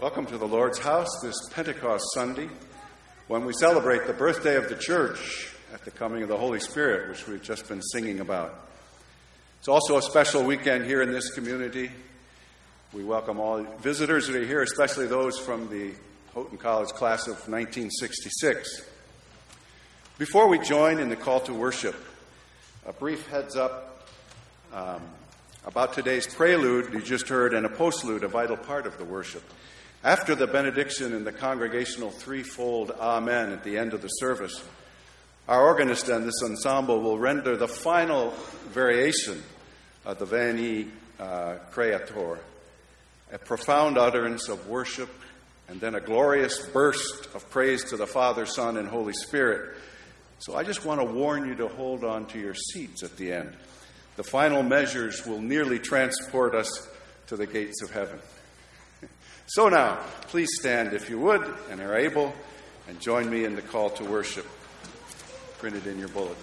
Welcome to the Lord's house this Pentecost Sunday when we celebrate the birthday of the church at the coming of the Holy Spirit, which we've just been singing about. It's also a special weekend here in this community. We welcome all visitors that are here, especially those from the Houghton College class of 1966. Before we join in the call to worship, a brief heads up um, about today's prelude you just heard and a postlude, a vital part of the worship. After the benediction and the congregational threefold Amen at the end of the service, our organist and this ensemble will render the final variation of the Veni uh, Creator, a profound utterance of worship, and then a glorious burst of praise to the Father, Son, and Holy Spirit. So I just want to warn you to hold on to your seats at the end. The final measures will nearly transport us to the gates of heaven. So now, please stand if you would and are able, and join me in the call to worship printed in your bulletin.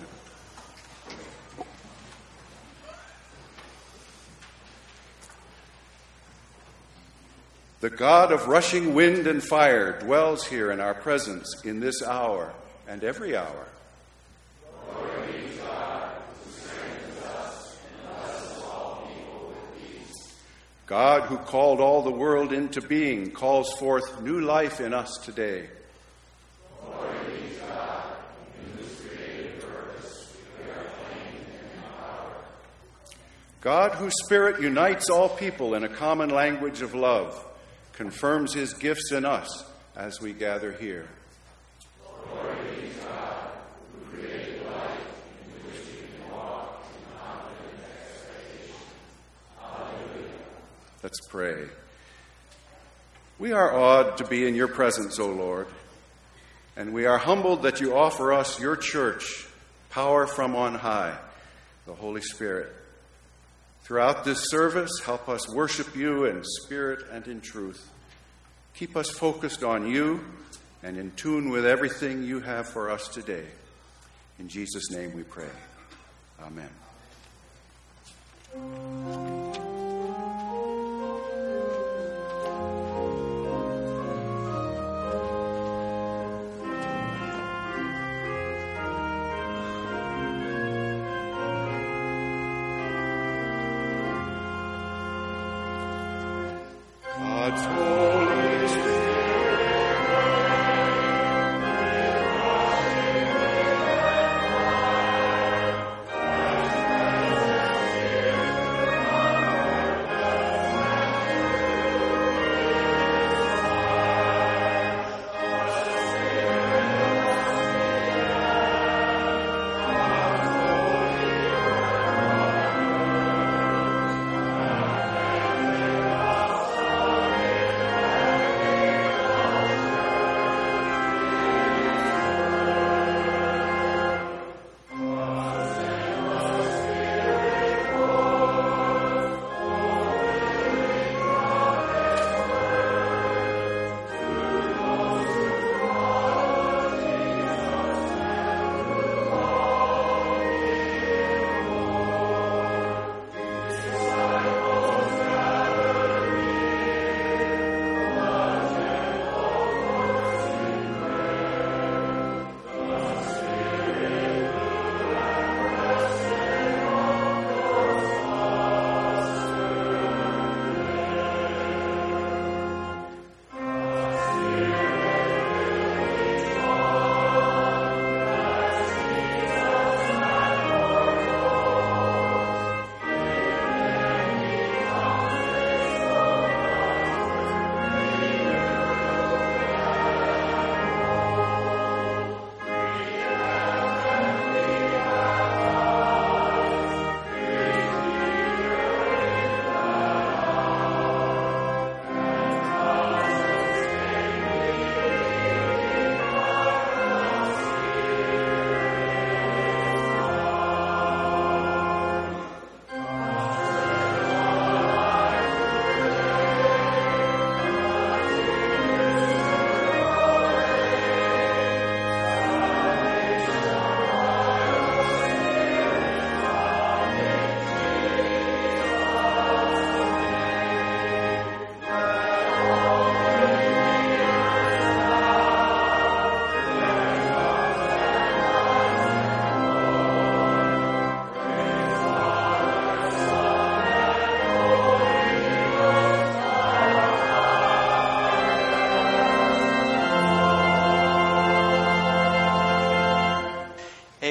The God of rushing wind and fire dwells here in our presence in this hour and every hour. God, who called all the world into being, calls forth new life in us today. God, whose Spirit unites all people in a common language of love, confirms his gifts in us as we gather here. Let's pray. We are awed to be in your presence, O Lord, and we are humbled that you offer us your church, power from on high, the Holy Spirit. Throughout this service, help us worship you in spirit and in truth. Keep us focused on you and in tune with everything you have for us today. In Jesus' name we pray. Amen.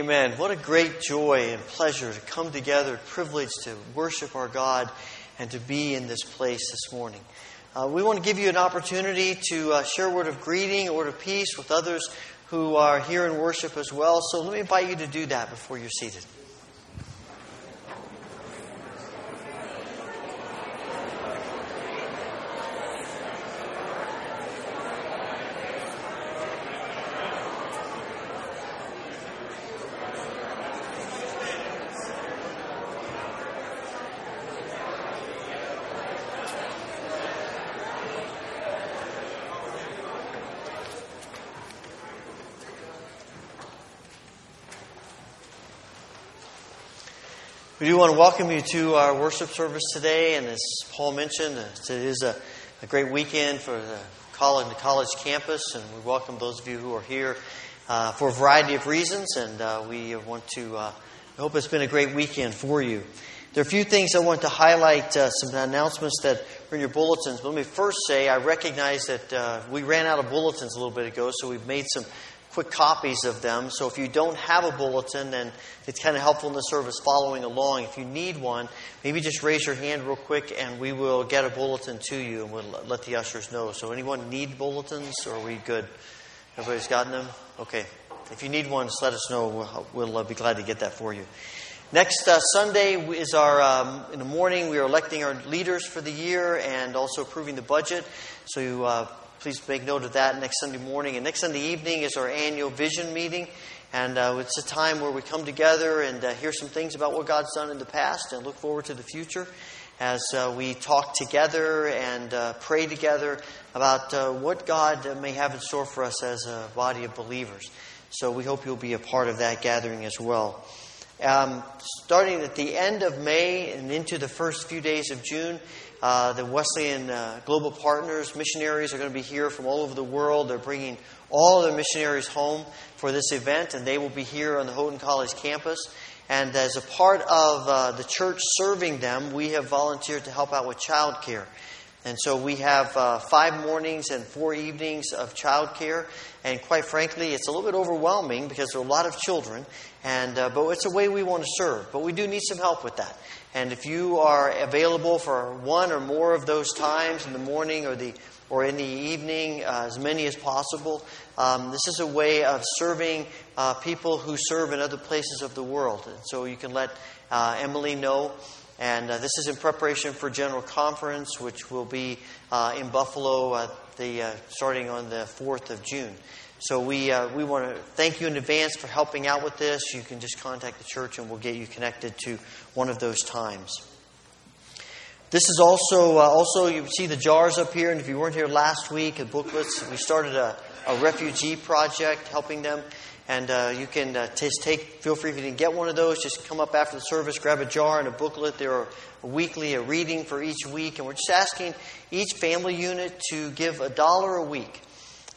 Amen. What a great joy and pleasure to come together, privilege to worship our God and to be in this place this morning. Uh, we want to give you an opportunity to uh, share a word of greeting, a word of peace with others who are here in worship as well. So let me invite you to do that before you're seated. Do want to welcome you to our worship service today, and as Paul mentioned, it is a, a great weekend for the college, the college campus, and we welcome those of you who are here uh, for a variety of reasons, and uh, we want to uh, hope it's been a great weekend for you. There are a few things I want to highlight, uh, some announcements that are in your bulletins. But let me first say I recognize that uh, we ran out of bulletins a little bit ago, so we've made some quick copies of them. So if you don't have a bulletin, then it's kind of helpful in the service following along. If you need one, maybe just raise your hand real quick and we will get a bulletin to you and we'll let the ushers know. So anyone need bulletins or are we good? Everybody's gotten them? Okay. If you need one, just let us know. We'll, we'll uh, be glad to get that for you. Next uh, Sunday is our, um, in the morning, we are electing our leaders for the year and also approving the budget. So uh, please make note of that next Sunday morning. And next Sunday evening is our annual vision meeting. And uh, it's a time where we come together and uh, hear some things about what God's done in the past and look forward to the future as uh, we talk together and uh, pray together about uh, what God may have in store for us as a body of believers. So we hope you'll be a part of that gathering as well. Um, starting at the end of May and into the first few days of June, uh, the Wesleyan uh, Global Partners missionaries are going to be here from all over the world. They're bringing all their missionaries home for this event, and they will be here on the Houghton College campus. And as a part of uh, the church serving them, we have volunteered to help out with childcare. And so we have uh, five mornings and four evenings of childcare. And quite frankly, it's a little bit overwhelming because there are a lot of children. And, uh, but it's a way we want to serve. But we do need some help with that. And if you are available for one or more of those times in the morning or the or in the evening, uh, as many as possible. Um, this is a way of serving uh, people who serve in other places of the world. And so you can let uh, Emily know. And uh, this is in preparation for General Conference, which will be uh, in Buffalo the, uh, starting on the 4th of June. So we, uh, we want to thank you in advance for helping out with this. You can just contact the church and we'll get you connected to one of those times. This is also, uh, also you see the jars up here, and if you weren't here last week, the booklets, we started a, a refugee project helping them. And uh, you can uh, just take, feel free if you didn't get one of those, just come up after the service, grab a jar and a booklet. There are a weekly, a reading for each week. And we're just asking each family unit to give a dollar a week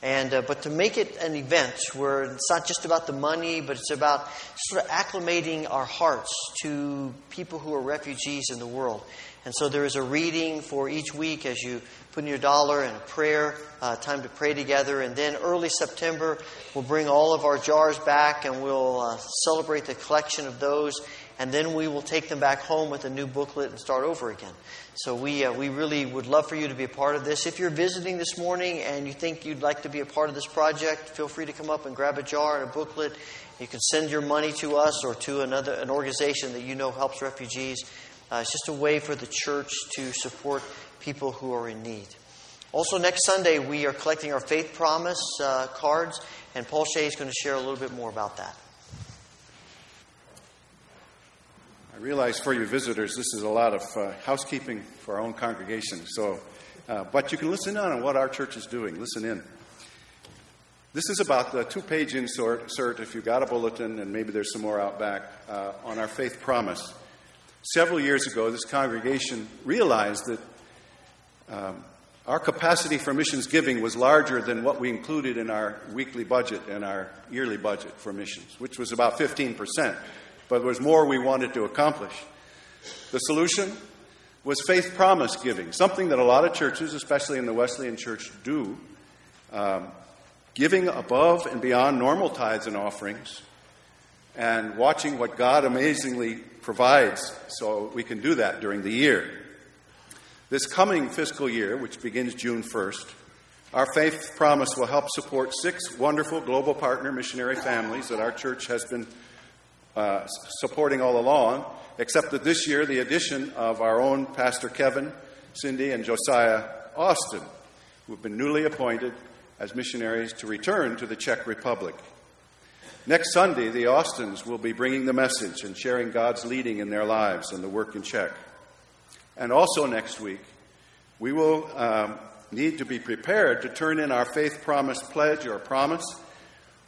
and, uh, but to make it an event where it's not just about the money, but it's about sort of acclimating our hearts to people who are refugees in the world. And so there is a reading for each week as you put in your dollar and a prayer, uh, time to pray together. And then early September, we'll bring all of our jars back and we'll uh, celebrate the collection of those and then we will take them back home with a new booklet and start over again. So we, uh, we really would love for you to be a part of this. If you're visiting this morning and you think you'd like to be a part of this project, feel free to come up and grab a jar and a booklet. You can send your money to us or to another an organization that you know helps refugees. Uh, it's just a way for the church to support people who are in need. Also, next Sunday, we are collecting our Faith Promise uh, cards, and Paul Shea is going to share a little bit more about that. I realize for you visitors, this is a lot of uh, housekeeping for our own congregation. So, uh, but you can listen in on what our church is doing. Listen in. This is about the two-page insert. If you got a bulletin, and maybe there's some more out back uh, on our faith promise. Several years ago, this congregation realized that um, our capacity for missions giving was larger than what we included in our weekly budget and our yearly budget for missions, which was about 15 percent but there was more we wanted to accomplish. The solution was faith promise giving, something that a lot of churches, especially in the Wesleyan Church, do. Um, giving above and beyond normal tithes and offerings and watching what God amazingly provides so we can do that during the year. This coming fiscal year, which begins June 1st, our faith promise will help support six wonderful global partner missionary families that our church has been uh, supporting all along, except that this year the addition of our own Pastor Kevin, Cindy, and Josiah Austin, who have been newly appointed as missionaries to return to the Czech Republic. Next Sunday, the Austins will be bringing the message and sharing God's leading in their lives and the work in Czech. And also next week, we will um, need to be prepared to turn in our faith promise pledge or promise,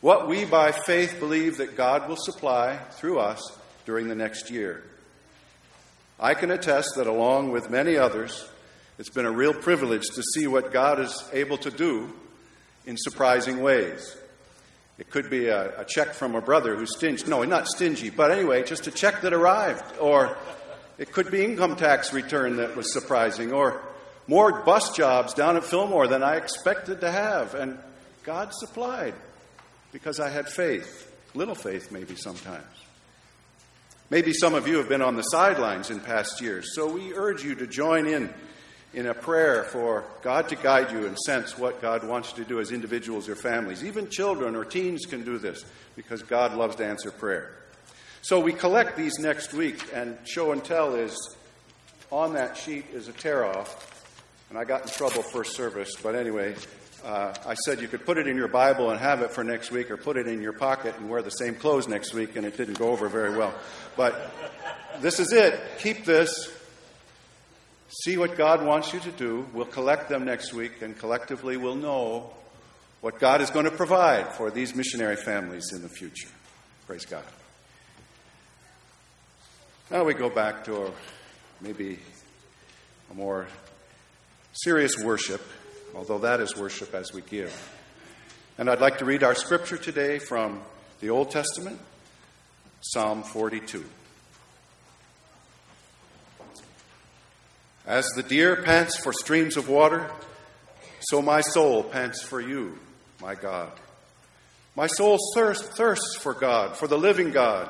what we by faith believe that God will supply through us during the next year. I can attest that along with many others, it's been a real privilege to see what God is able to do in surprising ways. It could be a, a check from a brother who's stingy. No, not stingy, but anyway, just a check that arrived. Or it could be income tax return that was surprising. Or more bus jobs down at Fillmore than I expected to have. And God supplied because I had faith, little faith maybe sometimes. Maybe some of you have been on the sidelines in past years, so we urge you to join in in a prayer for God to guide you and sense what God wants you to do as individuals or families. Even children or teens can do this because God loves to answer prayer. So we collect these next week, and show and tell is on that sheet is a tear off and I got in trouble first service. But anyway, uh, I said you could put it in your Bible and have it for next week, or put it in your pocket and wear the same clothes next week, and it didn't go over very well. But this is it. Keep this. See what God wants you to do. We'll collect them next week, and collectively we'll know what God is going to provide for these missionary families in the future. Praise God. Now we go back to a, maybe a more serious worship, although that is worship as we give. And I'd like to read our scripture today from the Old Testament, Psalm 42. As the deer pants for streams of water, so my soul pants for you, my God. My soul thirsts, thirsts for God, for the living God.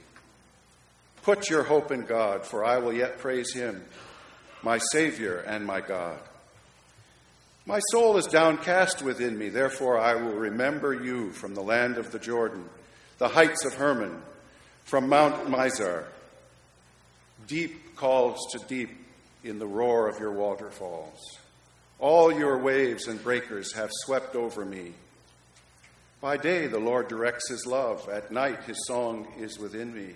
Put your hope in God, for I will yet praise him, my Savior and my God. My soul is downcast within me, therefore I will remember you from the land of the Jordan, the heights of Hermon, from Mount Mizar. Deep calls to deep in the roar of your waterfalls. All your waves and breakers have swept over me. By day, the Lord directs his love. At night, his song is within me,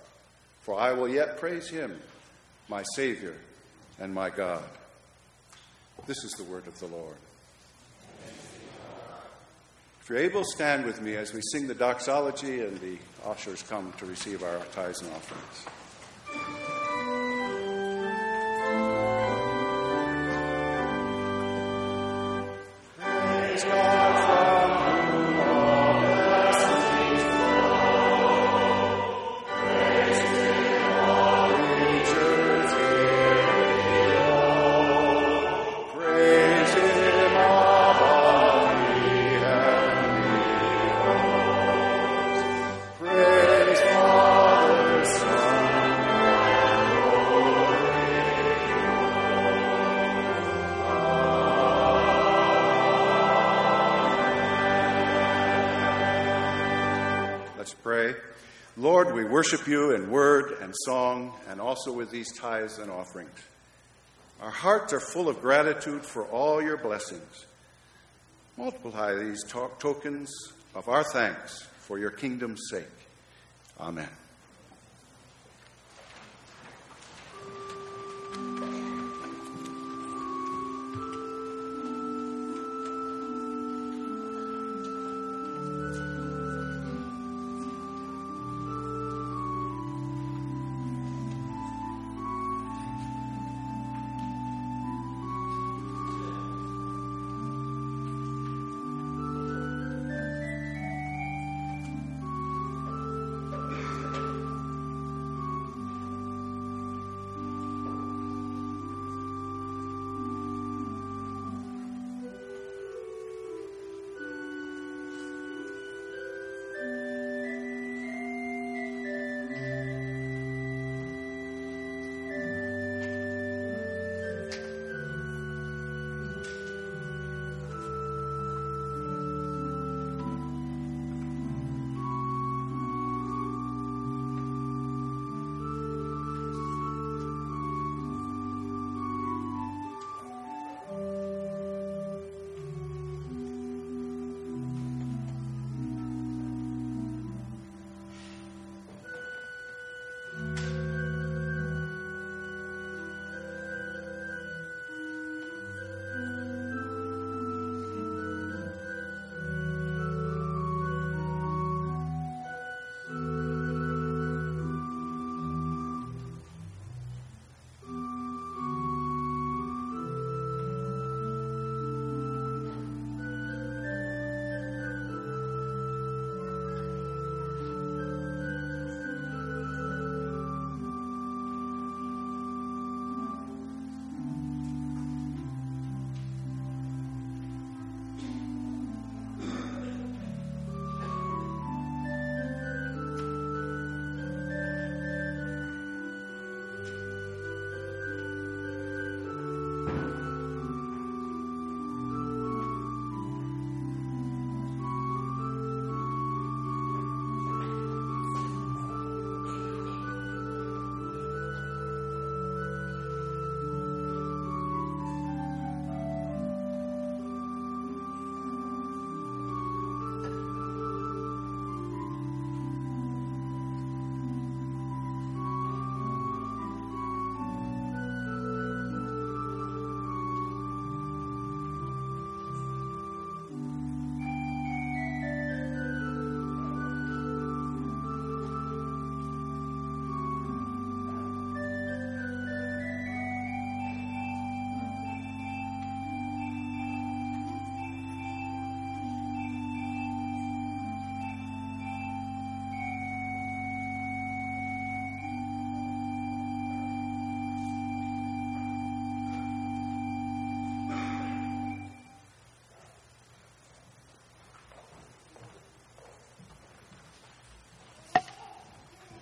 for I will yet praise him, my Savior and my God. This is the word of the Lord. If you're able, stand with me as we sing the doxology and the ushers come to receive our tithes and offerings. God. Worship you in word and song and also with these tithes and offerings. Our hearts are full of gratitude for all your blessings. Multiply these to- tokens of our thanks for your kingdom's sake. Amen.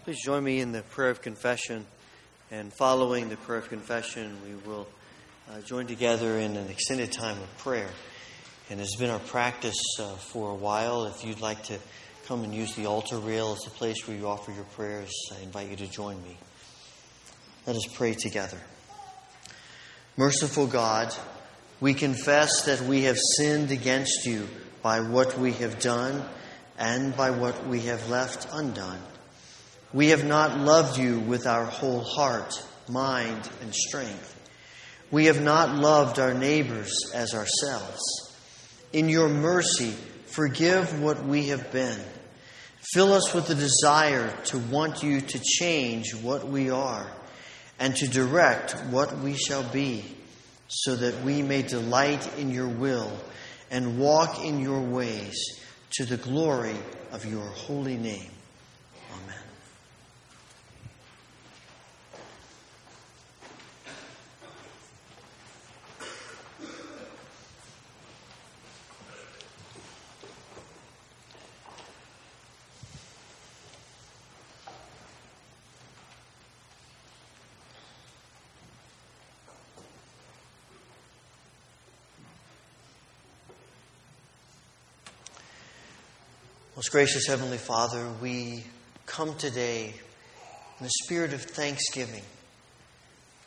Please join me in the prayer of confession. And following the prayer of confession, we will uh, join together in an extended time of prayer. And it's been our practice uh, for a while. If you'd like to come and use the altar rail as a place where you offer your prayers, I invite you to join me. Let us pray together. Merciful God, we confess that we have sinned against you by what we have done and by what we have left undone. We have not loved you with our whole heart, mind, and strength. We have not loved our neighbors as ourselves. In your mercy, forgive what we have been. Fill us with the desire to want you to change what we are and to direct what we shall be, so that we may delight in your will and walk in your ways to the glory of your holy name. Gracious Heavenly Father, we come today in the spirit of thanksgiving,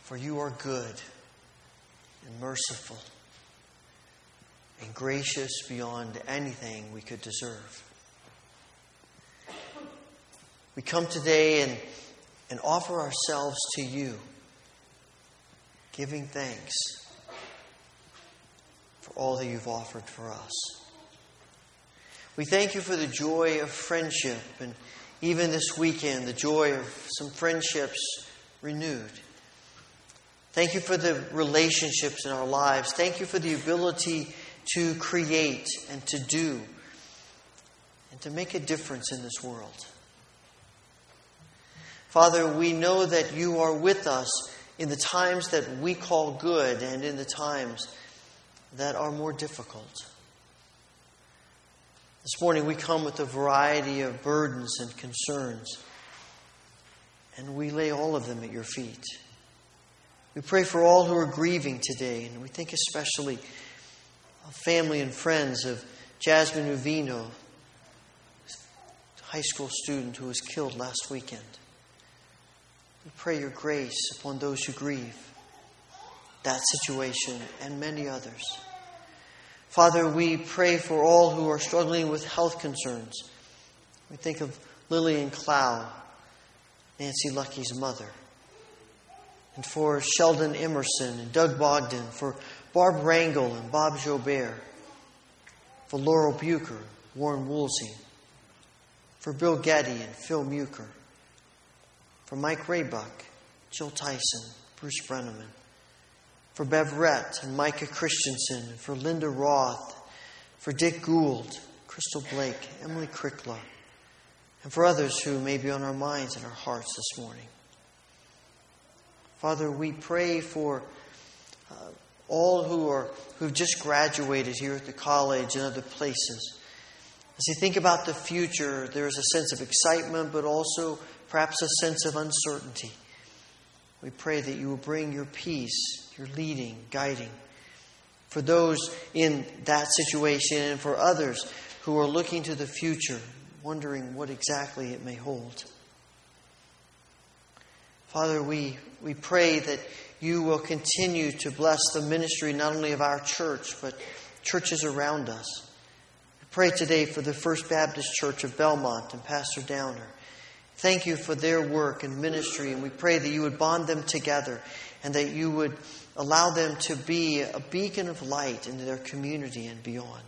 for you are good and merciful and gracious beyond anything we could deserve. We come today and, and offer ourselves to you, giving thanks for all that you've offered for us. We thank you for the joy of friendship and even this weekend, the joy of some friendships renewed. Thank you for the relationships in our lives. Thank you for the ability to create and to do and to make a difference in this world. Father, we know that you are with us in the times that we call good and in the times that are more difficult. This morning we come with a variety of burdens and concerns, and we lay all of them at your feet. We pray for all who are grieving today, and we think especially of family and friends of Jasmine Uvino, a high school student who was killed last weekend. We pray your grace upon those who grieve that situation and many others. Father, we pray for all who are struggling with health concerns. We think of Lillian Clow, Nancy Lucky's mother, and for Sheldon Emerson and Doug Bogdan, for Barb Rangel and Bob Jobert, for Laurel Bucher, Warren Woolsey, for Bill Getty and Phil Muker, for Mike Raybuck, Jill Tyson, Bruce Brenneman, for Bev Rett and Micah Christensen, for Linda Roth, for Dick Gould, Crystal Blake, Emily Crickler, and for others who may be on our minds and our hearts this morning. Father, we pray for uh, all who are who've just graduated here at the college and other places. As you think about the future, there is a sense of excitement, but also perhaps a sense of uncertainty. We pray that you will bring your peace, your leading, guiding for those in that situation and for others who are looking to the future, wondering what exactly it may hold. Father, we, we pray that you will continue to bless the ministry not only of our church, but churches around us. We pray today for the First Baptist Church of Belmont and Pastor Downer. Thank you for their work and ministry, and we pray that you would bond them together and that you would allow them to be a beacon of light into their community and beyond.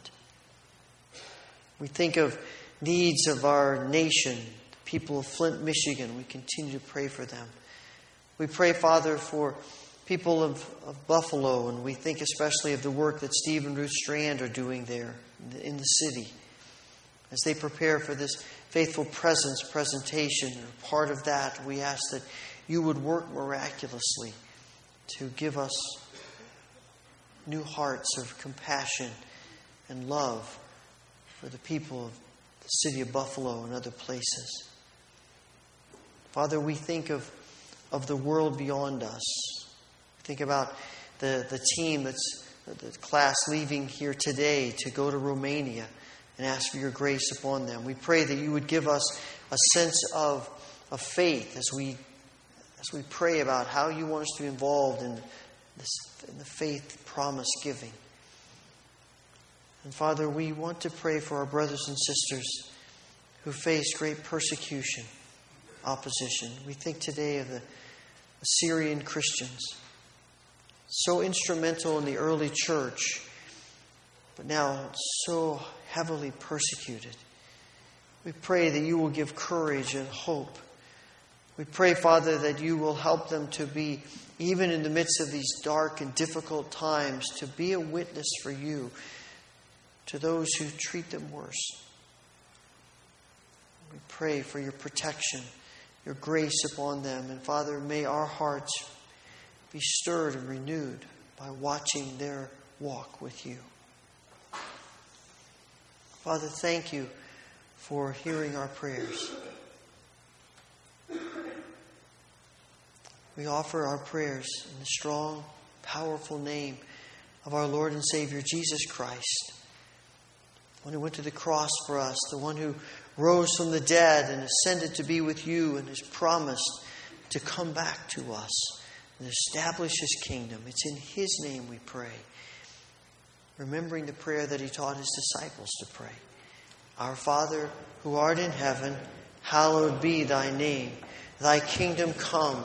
We think of needs of our nation, the people of Flint, Michigan. We continue to pray for them. We pray, Father, for people of, of Buffalo, and we think especially of the work that Steve and Ruth Strand are doing there in the, city as they prepare for this faithful presence presentation, part of that, we ask that you would work miraculously to give us new hearts of compassion and love for the people of the city of Buffalo and other places. Father, we think of, of the world beyond us. Think about the, the team that's the class leaving here today to go to Romania and ask for your grace upon them. We pray that you would give us a sense of, of faith as we, as we pray about how you want us to be involved in, this, in the faith promise giving. And Father, we want to pray for our brothers and sisters who face great persecution, opposition. We think today of the Syrian Christians, so instrumental in the early church, but now so heavily persecuted. We pray that you will give courage and hope. We pray, Father, that you will help them to be, even in the midst of these dark and difficult times, to be a witness for you to those who treat them worse. We pray for your protection, your grace upon them. And Father, may our hearts be stirred and renewed by watching their walk with you. Father, thank you for hearing our prayers. We offer our prayers in the strong, powerful name of our Lord and Savior Jesus Christ, the one who went to the cross for us, the one who rose from the dead and ascended to be with you and has promised to come back to us and establish his kingdom. It's in his name we pray. Remembering the prayer that he taught his disciples to pray Our Father, who art in heaven, hallowed be thy name. Thy kingdom come,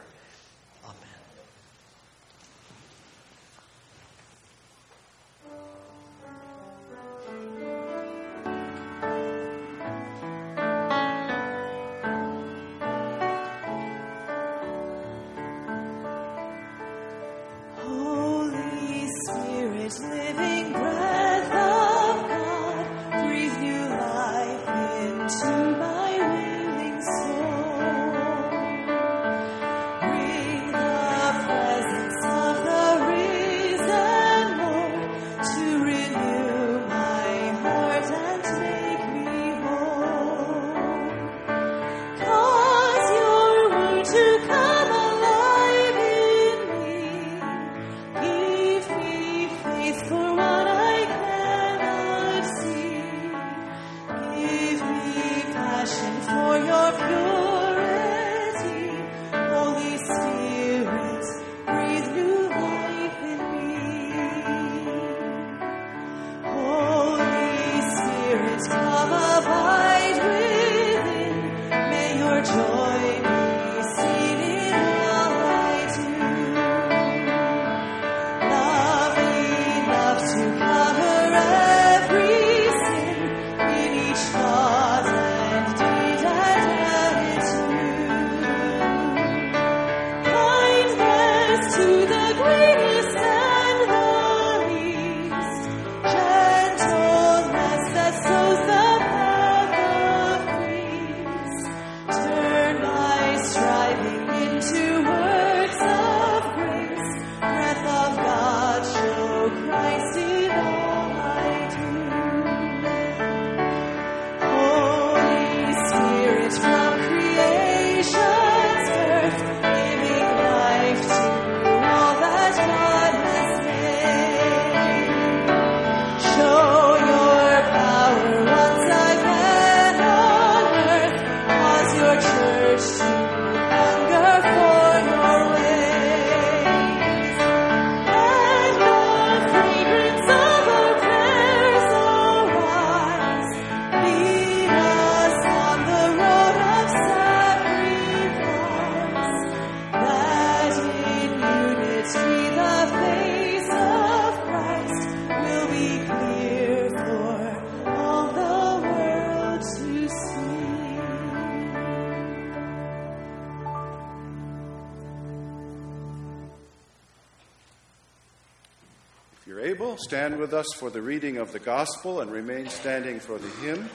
Stand with us for the reading of the gospel and remain standing for the hymn.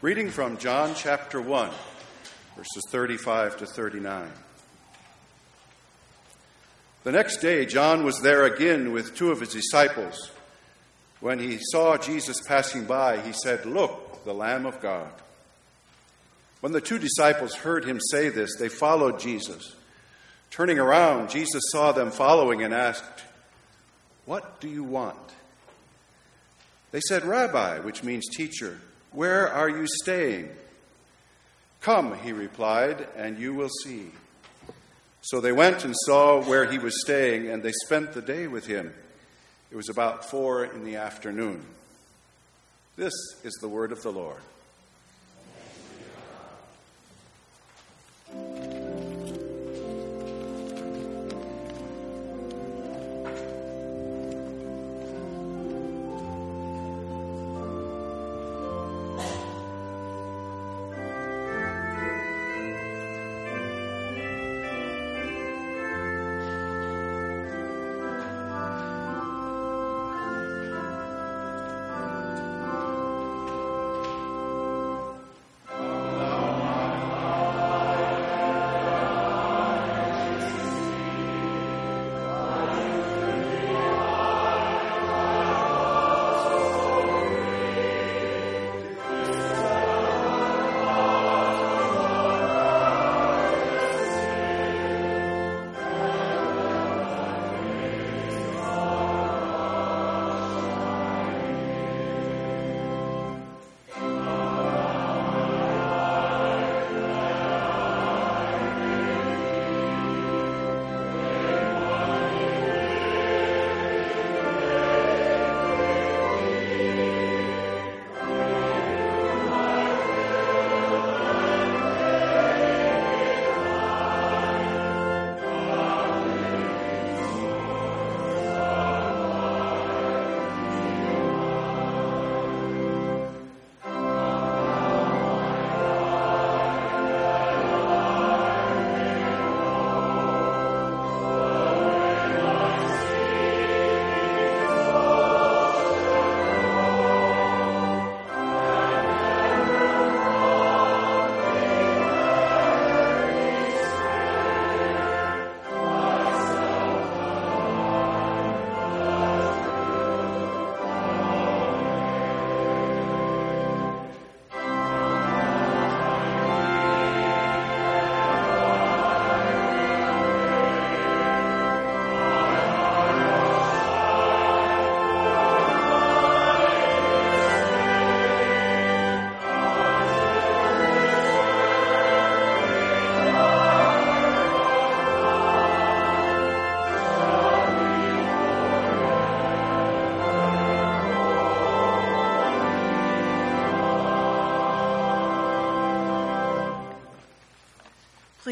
Reading from John chapter 1, verses 35 to 39. The next day, John was there again with two of his disciples. When he saw Jesus passing by, he said, Look, the Lamb of God. When the two disciples heard him say this, they followed Jesus. Turning around, Jesus saw them following and asked, What do you want? They said, Rabbi, which means teacher, where are you staying? Come, he replied, and you will see. So they went and saw where he was staying, and they spent the day with him. It was about four in the afternoon. This is the word of the Lord.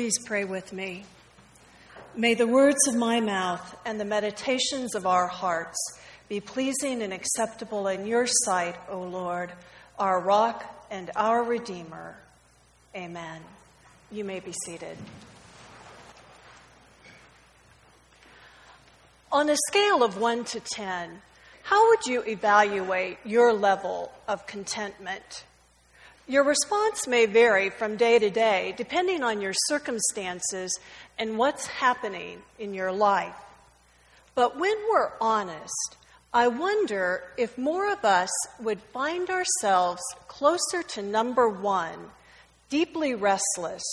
Please pray with me. May the words of my mouth and the meditations of our hearts be pleasing and acceptable in your sight, O Lord, our rock and our Redeemer. Amen. You may be seated. On a scale of 1 to 10, how would you evaluate your level of contentment? Your response may vary from day to day depending on your circumstances and what's happening in your life. But when we're honest, I wonder if more of us would find ourselves closer to number one, deeply restless,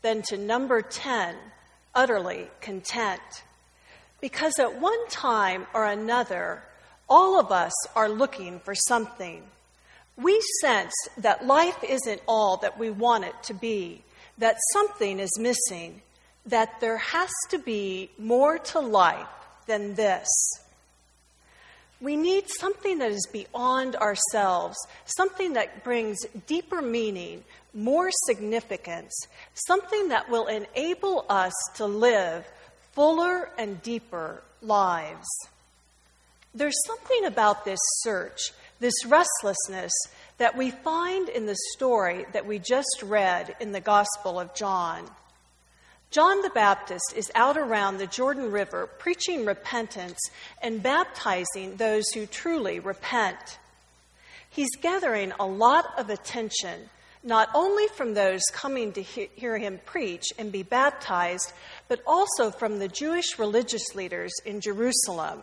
than to number 10, utterly content. Because at one time or another, all of us are looking for something. We sense that life isn't all that we want it to be, that something is missing, that there has to be more to life than this. We need something that is beyond ourselves, something that brings deeper meaning, more significance, something that will enable us to live fuller and deeper lives. There's something about this search, this restlessness, that we find in the story that we just read in the Gospel of John. John the Baptist is out around the Jordan River preaching repentance and baptizing those who truly repent. He's gathering a lot of attention, not only from those coming to hear him preach and be baptized, but also from the Jewish religious leaders in Jerusalem.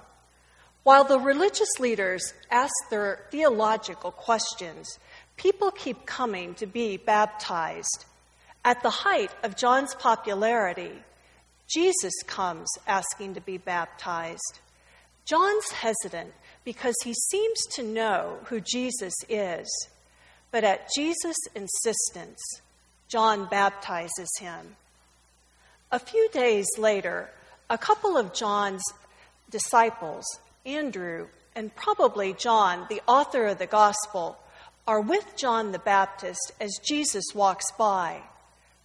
While the religious leaders ask their theological questions, people keep coming to be baptized. At the height of John's popularity, Jesus comes asking to be baptized. John's hesitant because he seems to know who Jesus is, but at Jesus' insistence, John baptizes him. A few days later, a couple of John's disciples Andrew, and probably John, the author of the gospel, are with John the Baptist as Jesus walks by.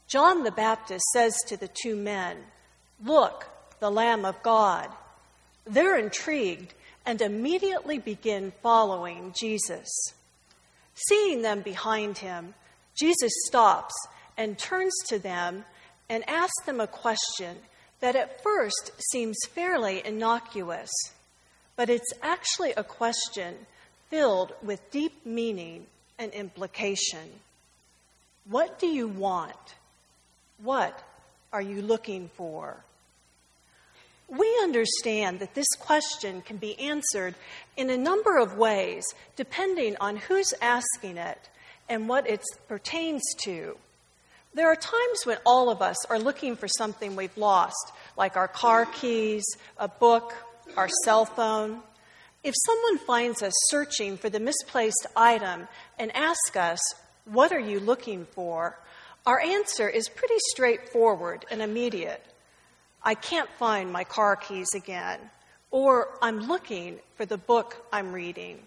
John the Baptist says to the two men, Look, the Lamb of God. They're intrigued and immediately begin following Jesus. Seeing them behind him, Jesus stops and turns to them and asks them a question that at first seems fairly innocuous but it's actually a question filled with deep meaning and implication. What do you want? What are you looking for? We understand that this question can be answered in a number of ways depending on who's asking it and what it pertains to. There are times when all of us are looking for something we've lost, like our car keys, a book, our cell phone. If someone finds us searching for the misplaced item and asks us, What are you looking for? our answer is pretty straightforward and immediate. I can't find my car keys again, or I'm looking for the book I'm reading.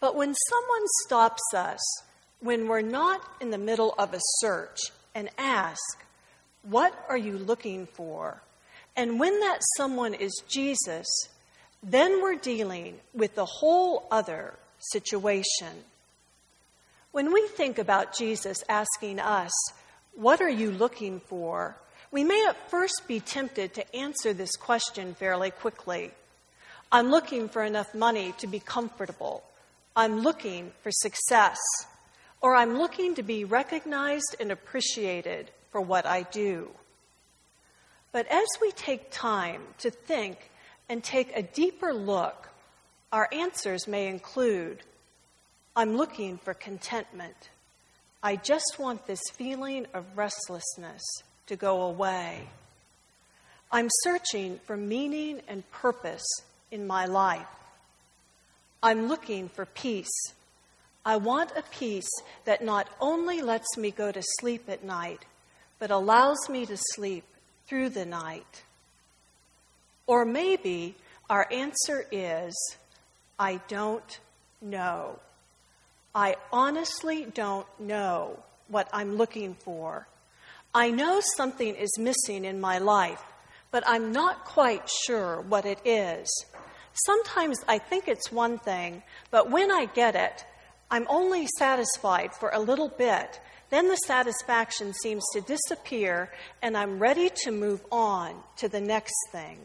But when someone stops us, when we're not in the middle of a search, and ask, What are you looking for? And when that someone is Jesus, then we're dealing with a whole other situation. When we think about Jesus asking us, What are you looking for? we may at first be tempted to answer this question fairly quickly. I'm looking for enough money to be comfortable. I'm looking for success. Or I'm looking to be recognized and appreciated for what I do. But as we take time to think and take a deeper look, our answers may include I'm looking for contentment. I just want this feeling of restlessness to go away. I'm searching for meaning and purpose in my life. I'm looking for peace. I want a peace that not only lets me go to sleep at night, but allows me to sleep through the night. Or maybe our answer is I don't know. I honestly don't know what I'm looking for. I know something is missing in my life, but I'm not quite sure what it is. Sometimes I think it's one thing, but when I get it, I'm only satisfied for a little bit. Then the satisfaction seems to disappear, and I'm ready to move on to the next thing.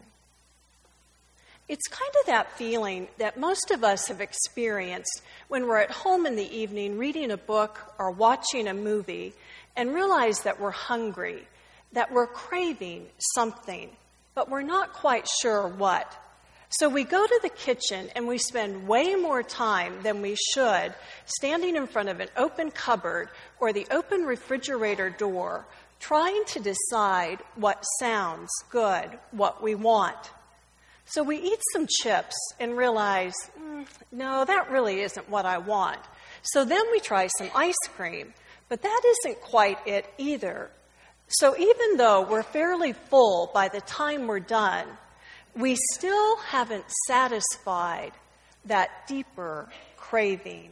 It's kind of that feeling that most of us have experienced when we're at home in the evening reading a book or watching a movie and realize that we're hungry, that we're craving something, but we're not quite sure what. So we go to the kitchen and we spend way more time than we should standing in front of an open cupboard or the open refrigerator door trying to decide what sounds good, what we want. So we eat some chips and realize, mm, no, that really isn't what I want. So then we try some ice cream, but that isn't quite it either. So even though we're fairly full by the time we're done, we still haven't satisfied that deeper craving.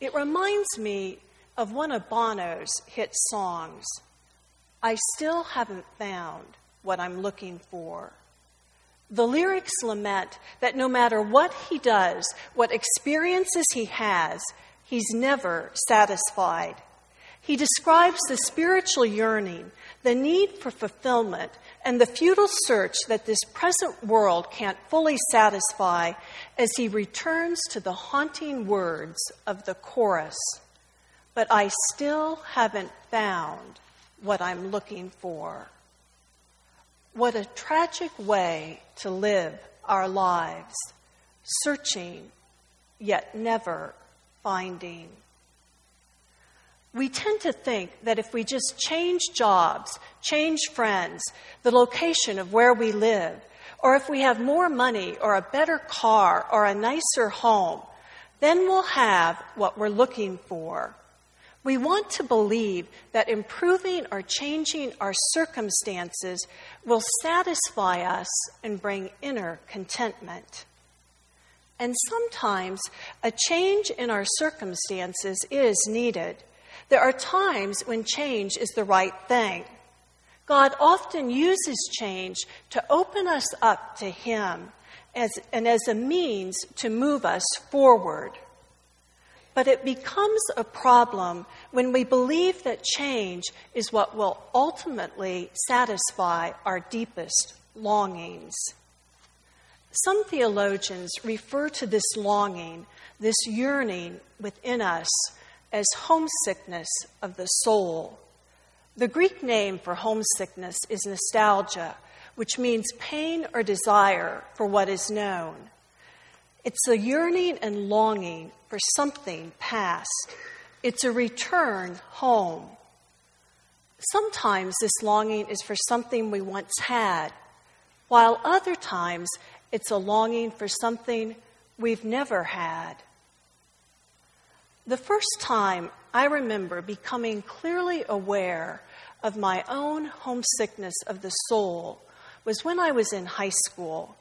It reminds me of one of Bono's hit songs, I Still Haven't Found What I'm Looking For. The lyrics lament that no matter what he does, what experiences he has, he's never satisfied. He describes the spiritual yearning, the need for fulfillment, and the futile search that this present world can't fully satisfy as he returns to the haunting words of the chorus But I still haven't found what I'm looking for. What a tragic way to live our lives, searching yet never finding. We tend to think that if we just change jobs, change friends, the location of where we live, or if we have more money or a better car or a nicer home, then we'll have what we're looking for. We want to believe that improving or changing our circumstances will satisfy us and bring inner contentment. And sometimes a change in our circumstances is needed. There are times when change is the right thing. God often uses change to open us up to Him as, and as a means to move us forward. But it becomes a problem when we believe that change is what will ultimately satisfy our deepest longings. Some theologians refer to this longing, this yearning within us, as homesickness of the soul. The Greek name for homesickness is nostalgia, which means pain or desire for what is known. It's a yearning and longing for something past. It's a return home. Sometimes this longing is for something we once had, while other times it's a longing for something we've never had. The first time I remember becoming clearly aware of my own homesickness of the soul was when I was in high school.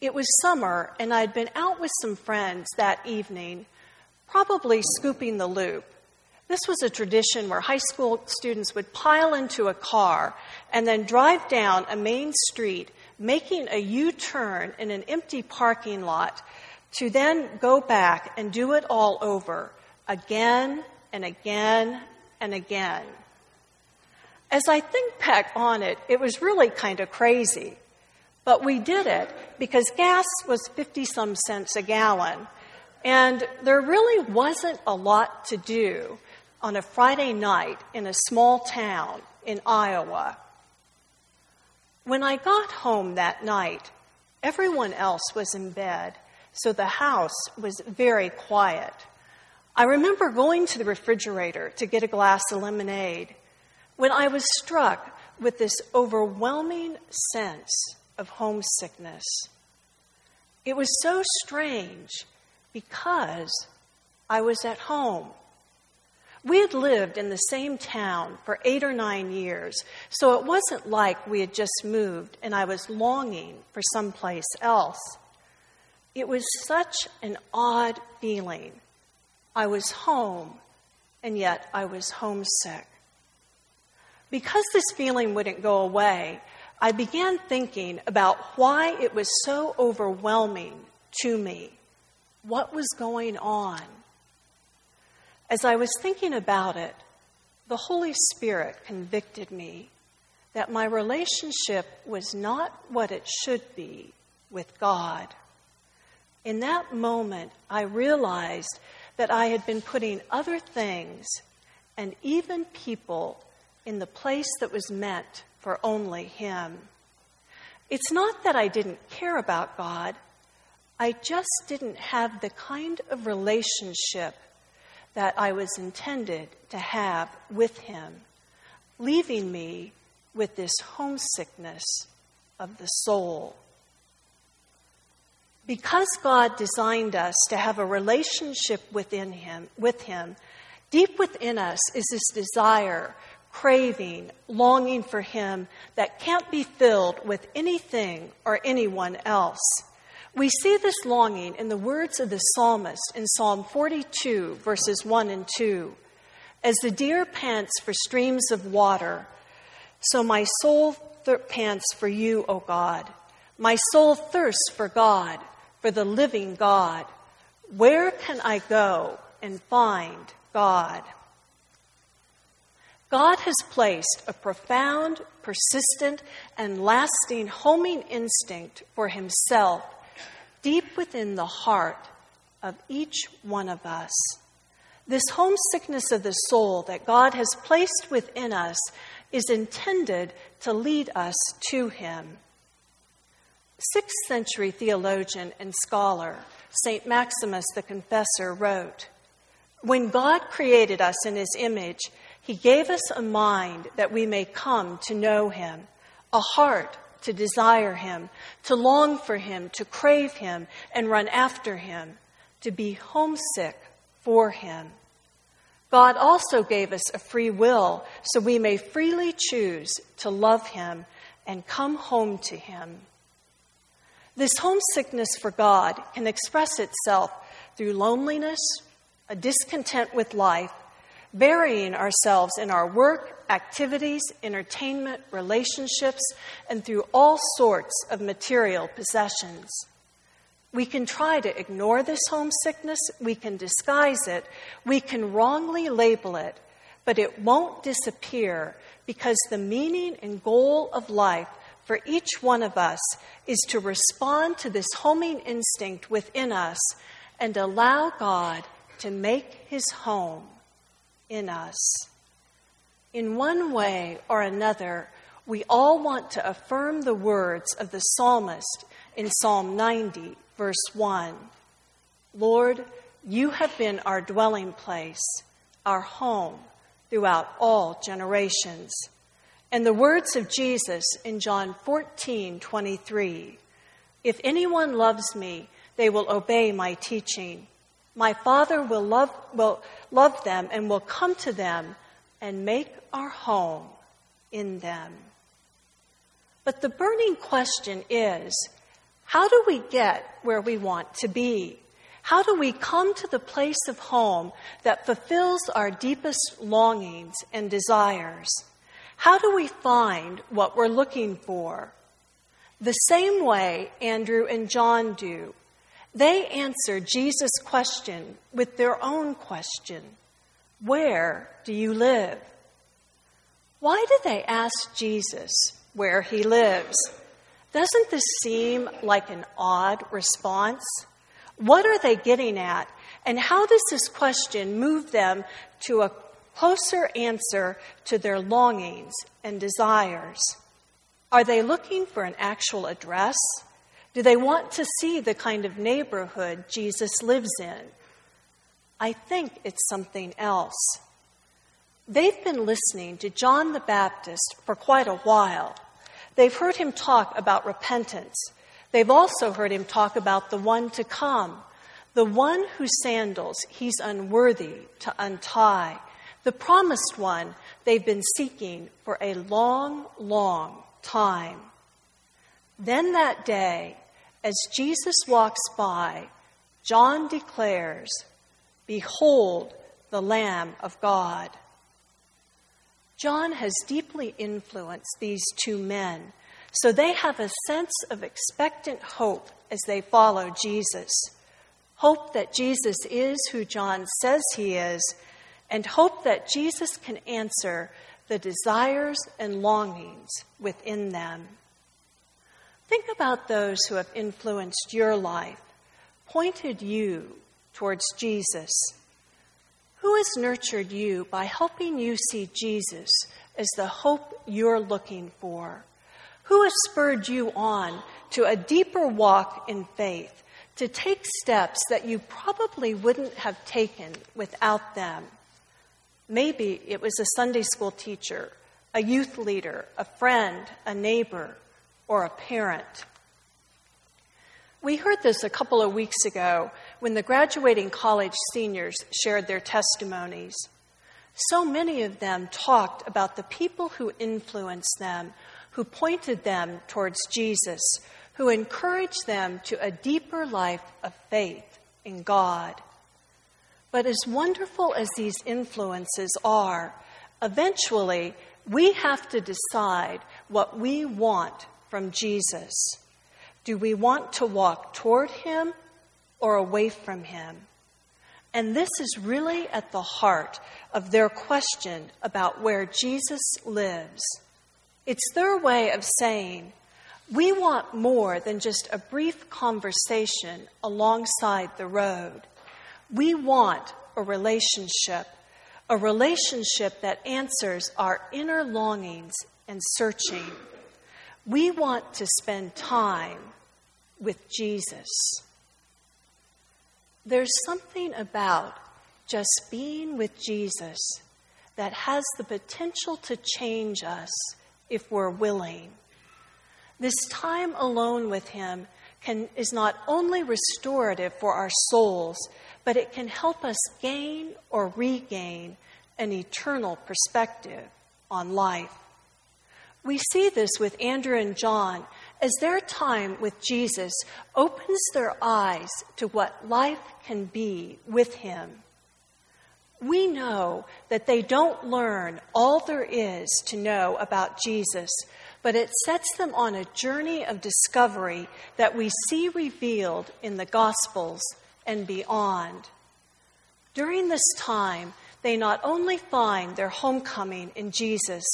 It was summer, and I'd been out with some friends that evening, probably scooping the loop. This was a tradition where high school students would pile into a car and then drive down a main street, making a U turn in an empty parking lot to then go back and do it all over again and again and again. As I think back on it, it was really kind of crazy. But we did it because gas was 50 some cents a gallon. And there really wasn't a lot to do on a Friday night in a small town in Iowa. When I got home that night, everyone else was in bed, so the house was very quiet. I remember going to the refrigerator to get a glass of lemonade when I was struck with this overwhelming sense of homesickness. It was so strange because I was at home. We had lived in the same town for eight or nine years, so it wasn't like we had just moved and I was longing for someplace else. It was such an odd feeling. I was home, and yet I was homesick. Because this feeling wouldn't go away, I began thinking about why it was so overwhelming to me. What was going on? As I was thinking about it, the Holy Spirit convicted me that my relationship was not what it should be with God. In that moment, I realized that I had been putting other things and even people in the place that was meant for only Him. It's not that I didn't care about God, I just didn't have the kind of relationship that I was intended to have with Him, leaving me with this homesickness of the soul. Because God designed us to have a relationship within him, with Him, deep within us is this desire, craving, longing for Him that can't be filled with anything or anyone else. We see this longing in the words of the psalmist in Psalm 42, verses 1 and 2. As the deer pants for streams of water, so my soul pants for you, O God. My soul thirsts for God for the living God. Where can I go and find God? God has placed a profound, persistent, and lasting homing instinct for Himself deep within the heart of each one of us. This homesickness of the soul that God has placed within us is intended to lead us to Him. Sixth century theologian and scholar St. Maximus the Confessor wrote When God created us in his image, he gave us a mind that we may come to know him, a heart to desire him, to long for him, to crave him, and run after him, to be homesick for him. God also gave us a free will so we may freely choose to love him and come home to him. This homesickness for God can express itself through loneliness, a discontent with life, burying ourselves in our work, activities, entertainment, relationships, and through all sorts of material possessions. We can try to ignore this homesickness, we can disguise it, we can wrongly label it, but it won't disappear because the meaning and goal of life for each one of us is to respond to this homing instinct within us and allow God to make his home in us. In one way or another, we all want to affirm the words of the psalmist in Psalm 90, verse 1 Lord, you have been our dwelling place, our home throughout all generations. And the words of Jesus in John 14 23 If anyone loves me, they will obey my teaching. My Father will love, will love them and will come to them and make our home in them. But the burning question is how do we get where we want to be? How do we come to the place of home that fulfills our deepest longings and desires? How do we find what we're looking for? The same way Andrew and John do. They answer Jesus' question with their own question Where do you live? Why do they ask Jesus where he lives? Doesn't this seem like an odd response? What are they getting at? And how does this question move them to a closer answer to their longings and desires? Are they looking for an actual address? Do they want to see the kind of neighborhood Jesus lives in? I think it's something else. They've been listening to John the Baptist for quite a while. They've heard him talk about repentance. They've also heard him talk about the one to come, the one whose sandals he's unworthy to untie, the promised one they've been seeking for a long, long time. Then that day, as Jesus walks by, John declares, Behold, the Lamb of God. John has deeply influenced these two men, so they have a sense of expectant hope as they follow Jesus. Hope that Jesus is who John says he is, and hope that Jesus can answer the desires and longings within them. Think about those who have influenced your life, pointed you towards Jesus. Who has nurtured you by helping you see Jesus as the hope you're looking for? Who has spurred you on to a deeper walk in faith, to take steps that you probably wouldn't have taken without them? Maybe it was a Sunday school teacher, a youth leader, a friend, a neighbor, or a parent. We heard this a couple of weeks ago when the graduating college seniors shared their testimonies. So many of them talked about the people who influenced them, who pointed them towards Jesus, who encouraged them to a deeper life of faith in God. But as wonderful as these influences are, eventually we have to decide what we want from Jesus? Do we want to walk toward him or away from him? And this is really at the heart of their question about where Jesus lives. It's their way of saying, we want more than just a brief conversation alongside the road. We want a relationship, a relationship that answers our inner longings and searching. We want to spend time with Jesus. There's something about just being with Jesus that has the potential to change us if we're willing. This time alone with Him can, is not only restorative for our souls, but it can help us gain or regain an eternal perspective on life. We see this with Andrew and John as their time with Jesus opens their eyes to what life can be with Him. We know that they don't learn all there is to know about Jesus, but it sets them on a journey of discovery that we see revealed in the Gospels and beyond. During this time, they not only find their homecoming in Jesus,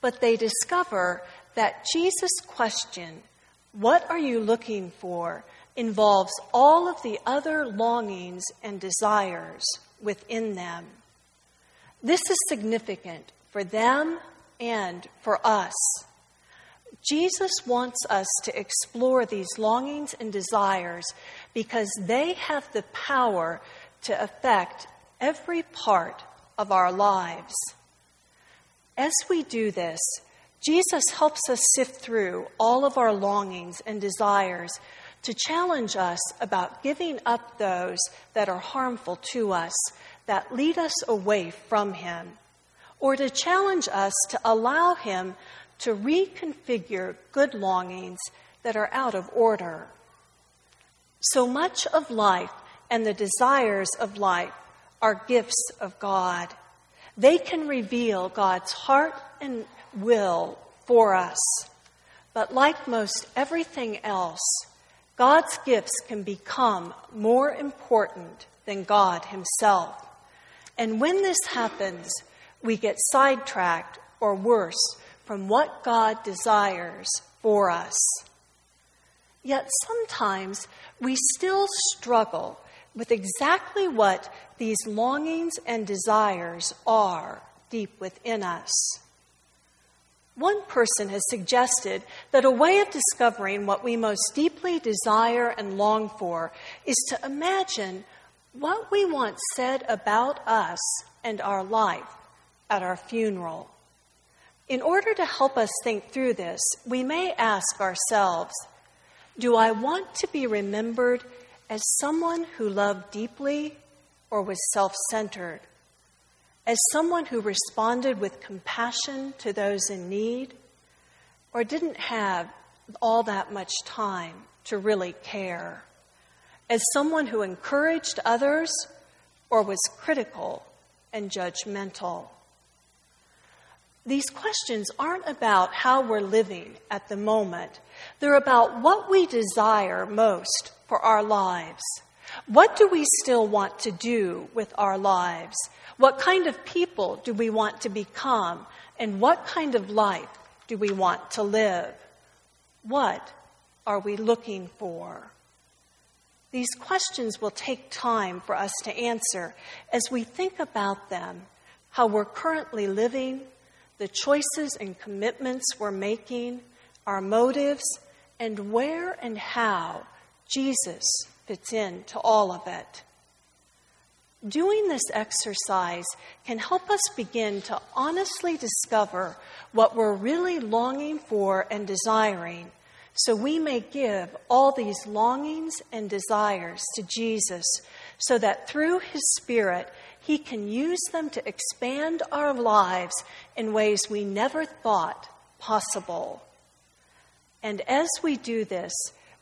but they discover that Jesus' question, What are you looking for? involves all of the other longings and desires within them. This is significant for them and for us. Jesus wants us to explore these longings and desires because they have the power to affect every part of our lives. As we do this, Jesus helps us sift through all of our longings and desires to challenge us about giving up those that are harmful to us, that lead us away from Him, or to challenge us to allow Him to reconfigure good longings that are out of order. So much of life and the desires of life are gifts of God. They can reveal God's heart and will for us. But like most everything else, God's gifts can become more important than God Himself. And when this happens, we get sidetracked or worse from what God desires for us. Yet sometimes we still struggle with exactly what these longings and desires are deep within us. One person has suggested that a way of discovering what we most deeply desire and long for is to imagine what we want said about us and our life at our funeral. In order to help us think through this, we may ask ourselves Do I want to be remembered as someone who loved deeply or was self centered, as someone who responded with compassion to those in need, or didn't have all that much time to really care, as someone who encouraged others or was critical and judgmental. These questions aren't about how we're living at the moment. They're about what we desire most for our lives. What do we still want to do with our lives? What kind of people do we want to become? And what kind of life do we want to live? What are we looking for? These questions will take time for us to answer as we think about them, how we're currently living, the choices and commitments we're making, our motives, and where and how Jesus fits into all of it. Doing this exercise can help us begin to honestly discover what we're really longing for and desiring, so we may give all these longings and desires to Jesus, so that through His Spirit, He can use them to expand our lives in ways we never thought possible. And as we do this,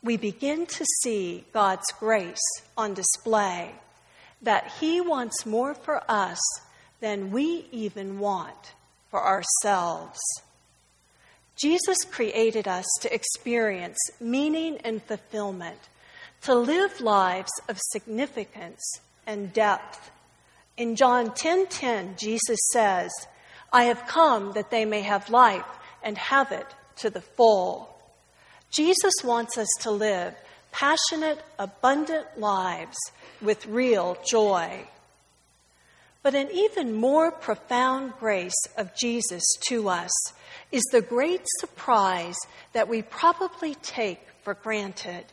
we begin to see God's grace on display, that He wants more for us than we even want for ourselves. Jesus created us to experience meaning and fulfillment, to live lives of significance and depth. In John 10:10, 10, 10, Jesus says, "I have come that they may have life and have it to the full." Jesus wants us to live passionate, abundant lives with real joy. But an even more profound grace of Jesus to us is the great surprise that we probably take for granted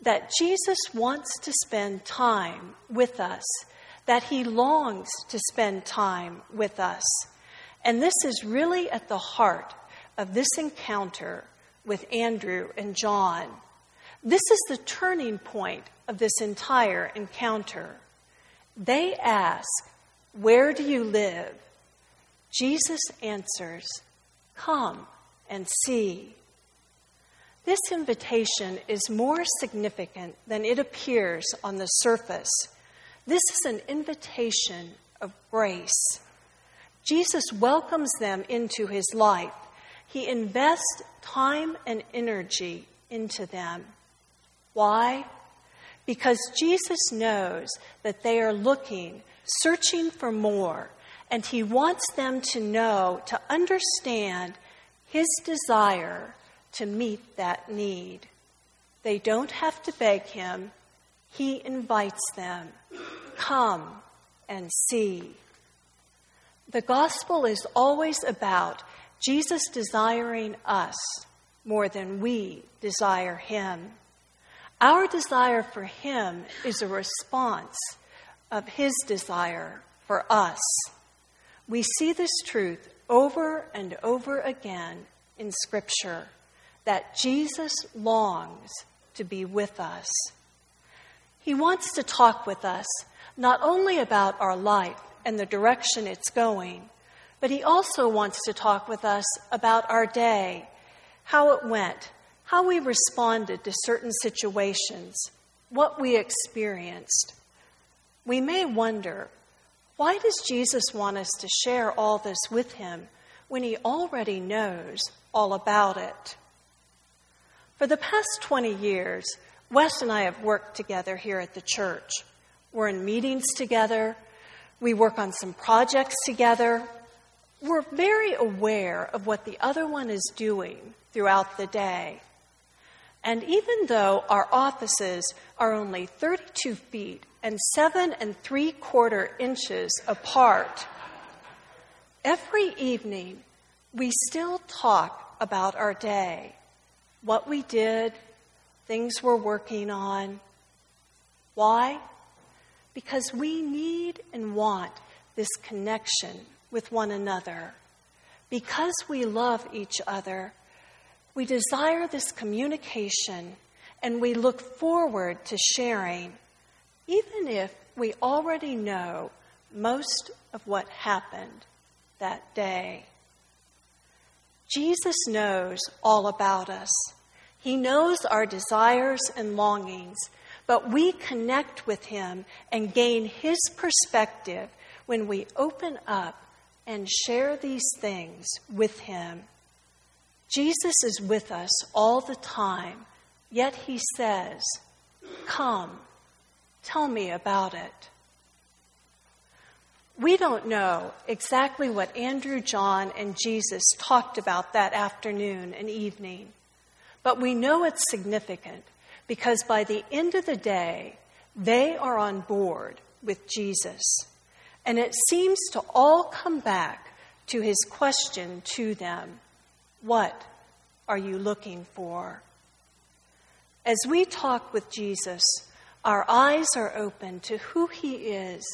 that Jesus wants to spend time with us, that he longs to spend time with us. And this is really at the heart of this encounter with Andrew and John. This is the turning point of this entire encounter. They ask, Where do you live? Jesus answers, Come and see. This invitation is more significant than it appears on the surface. This is an invitation of grace. Jesus welcomes them into his life. He invests time and energy into them. Why? Because Jesus knows that they are looking, searching for more, and He wants them to know, to understand His desire to meet that need. They don't have to beg Him, He invites them. Come and see. The gospel is always about Jesus desiring us more than we desire Him. Our desire for Him is a response of His desire for us. We see this truth over and over again in Scripture that Jesus longs to be with us. He wants to talk with us not only about our life and the direction it's going, but He also wants to talk with us about our day, how it went, how we responded to certain situations, what we experienced. We may wonder why does Jesus want us to share all this with him when he already knows all about it? For the past 20 years, Wes and I have worked together here at the church. We're in meetings together, we work on some projects together. We're very aware of what the other one is doing throughout the day. And even though our offices are only 32 feet and seven and three quarter inches apart. Every evening, we still talk about our day, what we did, things we're working on. Why? Because we need and want this connection with one another. Because we love each other, we desire this communication and we look forward to sharing even if we already know most of what happened that day. Jesus knows all about us. He knows our desires and longings, but we connect with Him and gain His perspective when we open up and share these things with Him. Jesus is with us all the time, yet He says, Come, tell me about it. We don't know exactly what Andrew, John, and Jesus talked about that afternoon and evening, but we know it's significant because by the end of the day, they are on board with Jesus. And it seems to all come back to his question to them What are you looking for? As we talk with Jesus, our eyes are open to who he is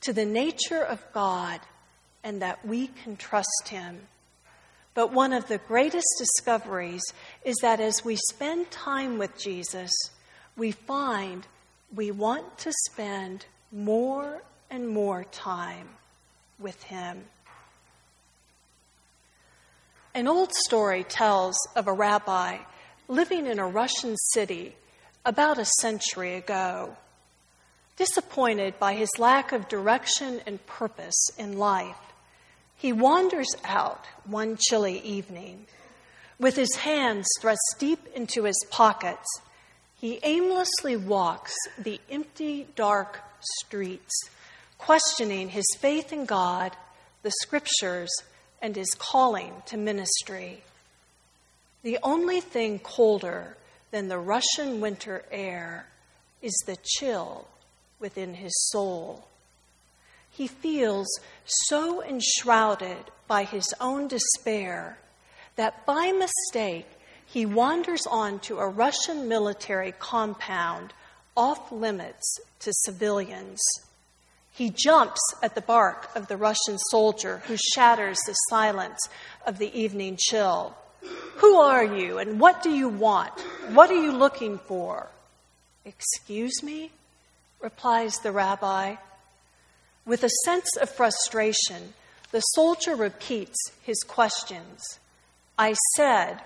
to the nature of God and that we can trust Him. But one of the greatest discoveries is that as we spend time with Jesus, we find we want to spend more and more time with Him. An old story tells of a rabbi living in a Russian city about a century ago. Disappointed by his lack of direction and purpose in life, he wanders out one chilly evening. With his hands thrust deep into his pockets, he aimlessly walks the empty, dark streets, questioning his faith in God, the scriptures, and his calling to ministry. The only thing colder than the Russian winter air is the chill within his soul. He feels so enshrouded by his own despair that by mistake he wanders onto a Russian military compound off limits to civilians. He jumps at the bark of the Russian soldier who shatters the silence of the evening chill. Who are you and what do you want? What are you looking for? Excuse me? replies the rabbi. With a sense of frustration, the soldier repeats his questions. I said,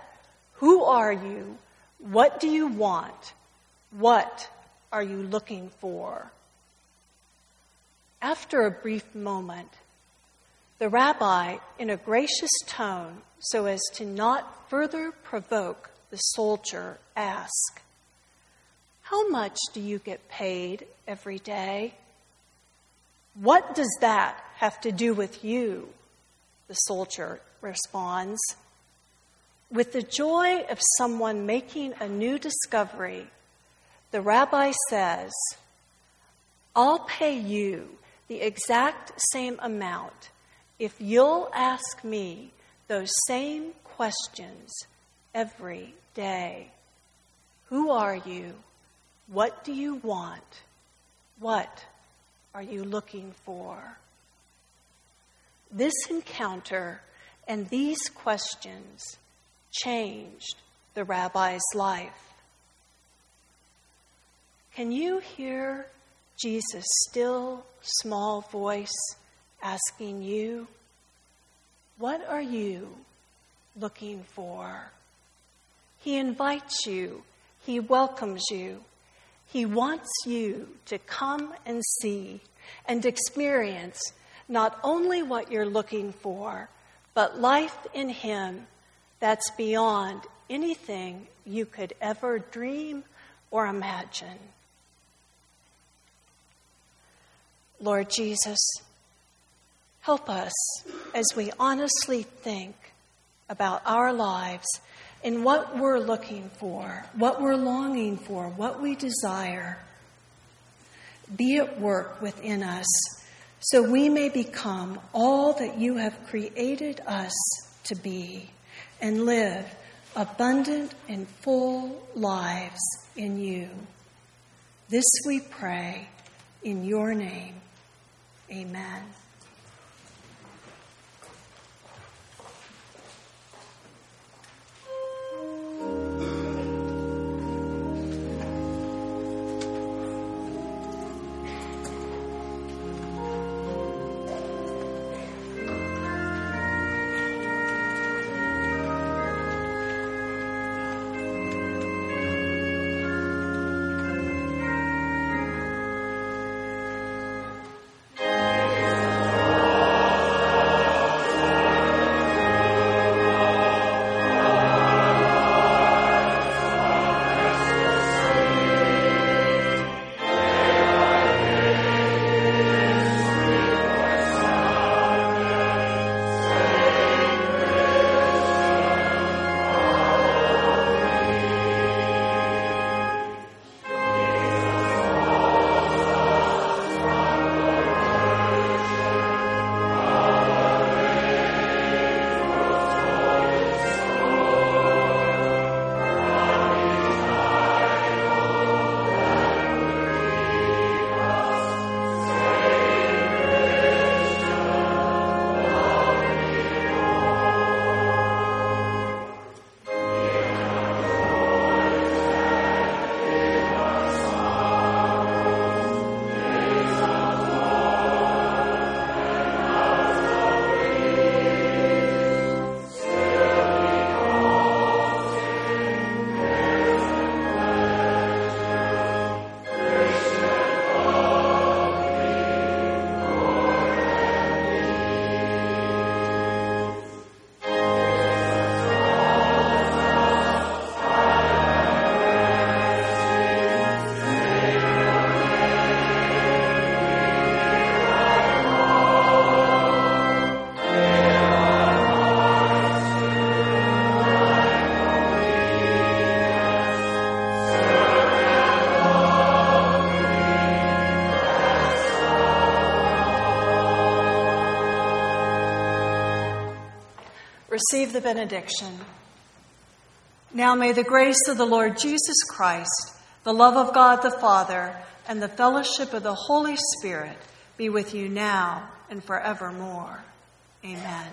Who are you? What do you want? What are you looking for? After a brief moment, the rabbi, in a gracious tone, so as to not further provoke the soldier, asked, how much do you get paid every day? What does that have to do with you? The soldier responds. With the joy of someone making a new discovery, the rabbi says, I'll pay you the exact same amount if you'll ask me those same questions every day. Who are you? What do you want? What are you looking for? This encounter and these questions changed the rabbi's life. Can you hear Jesus' still, small voice asking you, What are you looking for? He invites you, He welcomes you. He wants you to come and see and experience not only what you're looking for, but life in Him that's beyond anything you could ever dream or imagine. Lord Jesus, help us as we honestly think about our lives in what we're looking for, what we're longing for, what we desire. Be at work within us so we may become all that you have created us to be and live abundant and full lives in you. This we pray in your name. Amen. Receive the benediction. Now may the grace of the Lord Jesus Christ, the love of God the Father, and the fellowship of the Holy Spirit be with you now and forevermore. Amen.